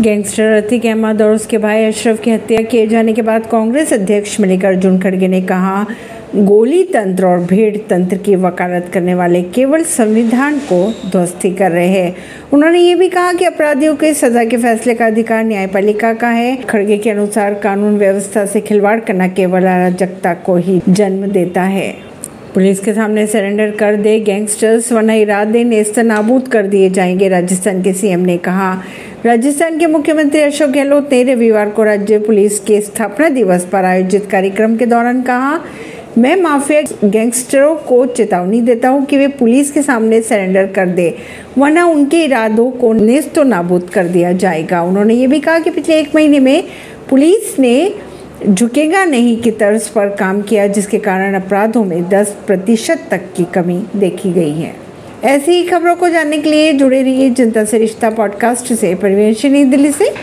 Gangster Atiq Ahmad और उसके भाई अशरफ की हत्या किए जाने के बाद कांग्रेस अध्यक्ष मल्लिकार्जुन खड़गे ने कहा, गोली तंत्र और भीड़ तंत्र की वकालत करने वाले केवल संविधान को ध्वस्ती कर रहे हैं। उन्होंने ये भी कहा कि अपराधियों के सजा के फैसले का अधिकार न्यायपालिका का है। खड़गे के अनुसार कानून व्यवस्था से खिलवाड़ करना केवल अराजकता को ही जन्म देता है। पुलिस के सामने सरेंडर कर दे गैंगस्टर्स वरना इरादे नेस्त नाबूद कर दिए जाएँगे, राजस्थान के सीएम ने कहा। राजस्थान के मुख्यमंत्री अशोक गहलोत ने रविवार को राज्य पुलिस के स्थापना दिवस पर आयोजित कार्यक्रम के दौरान कहा, मैं माफिया गैंगस्टरों को चेतावनी देता हूँ कि वे पुलिस के सामने सरेंडर कर दे वरना उनके इरादों को नेस्त नाबूद कर दिया जाएगा। उन्होंने ये भी कहा कि पिछले एक महीने में पुलिस ने झुकेगा नहीं की तर्ज पर काम किया, जिसके कारण अपराधों में 10 प्रतिशत तक की कमी देखी गई है। ऐसी ही खबरों को जानने के लिए जुड़े रहिए जनता से रिश्ता पॉडकास्ट से। परवेश नई दिल्ली से।